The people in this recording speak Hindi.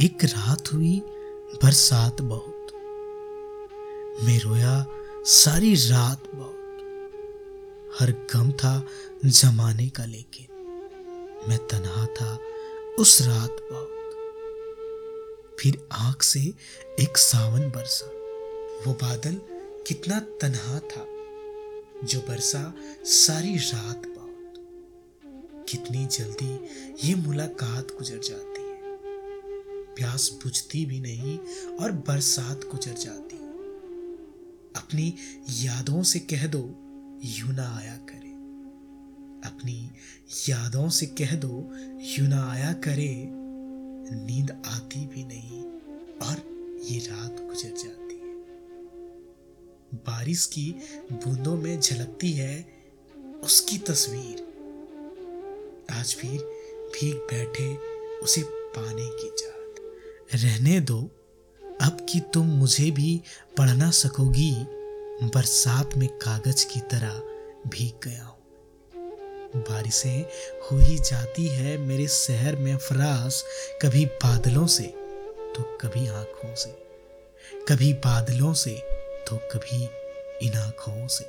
एक रात हुई बरसात बहुत। मैं रोया सारी रात बहुत। हर गम था जमाने का लेकिन मैं तनहा था उस रात बहुत। फिर आँख से एक सावन बरसा। वो बादल कितना तनहा था जो बरसा सारी रात बहुत। कितनी जल्दी ये मुलाकात गुजर जाती। प्यास बुझती भी नहीं और बरसात गुजर जाती। अपनी यादों से कह दो, यू ना आया करे। अपनी यादों से कह दो, यू ना आया करे। नींद आती भी नहीं और ये रात गुजर जाती है। बारिश की बूंदों में झलकती है उसकी तस्वीर। आज फिर भीग बैठे उसे पाने की रहने दो। अब कि तुम मुझे भी पढ़ ना सकोगी, बरसात में कागज़ की तरह भीग गया हूँ। बारिशें हो ही जाती है मेरे शहर में फरास कभी बादलों से तो कभी आँखों से, कभी बादलों से तो कभी इन आँखों से।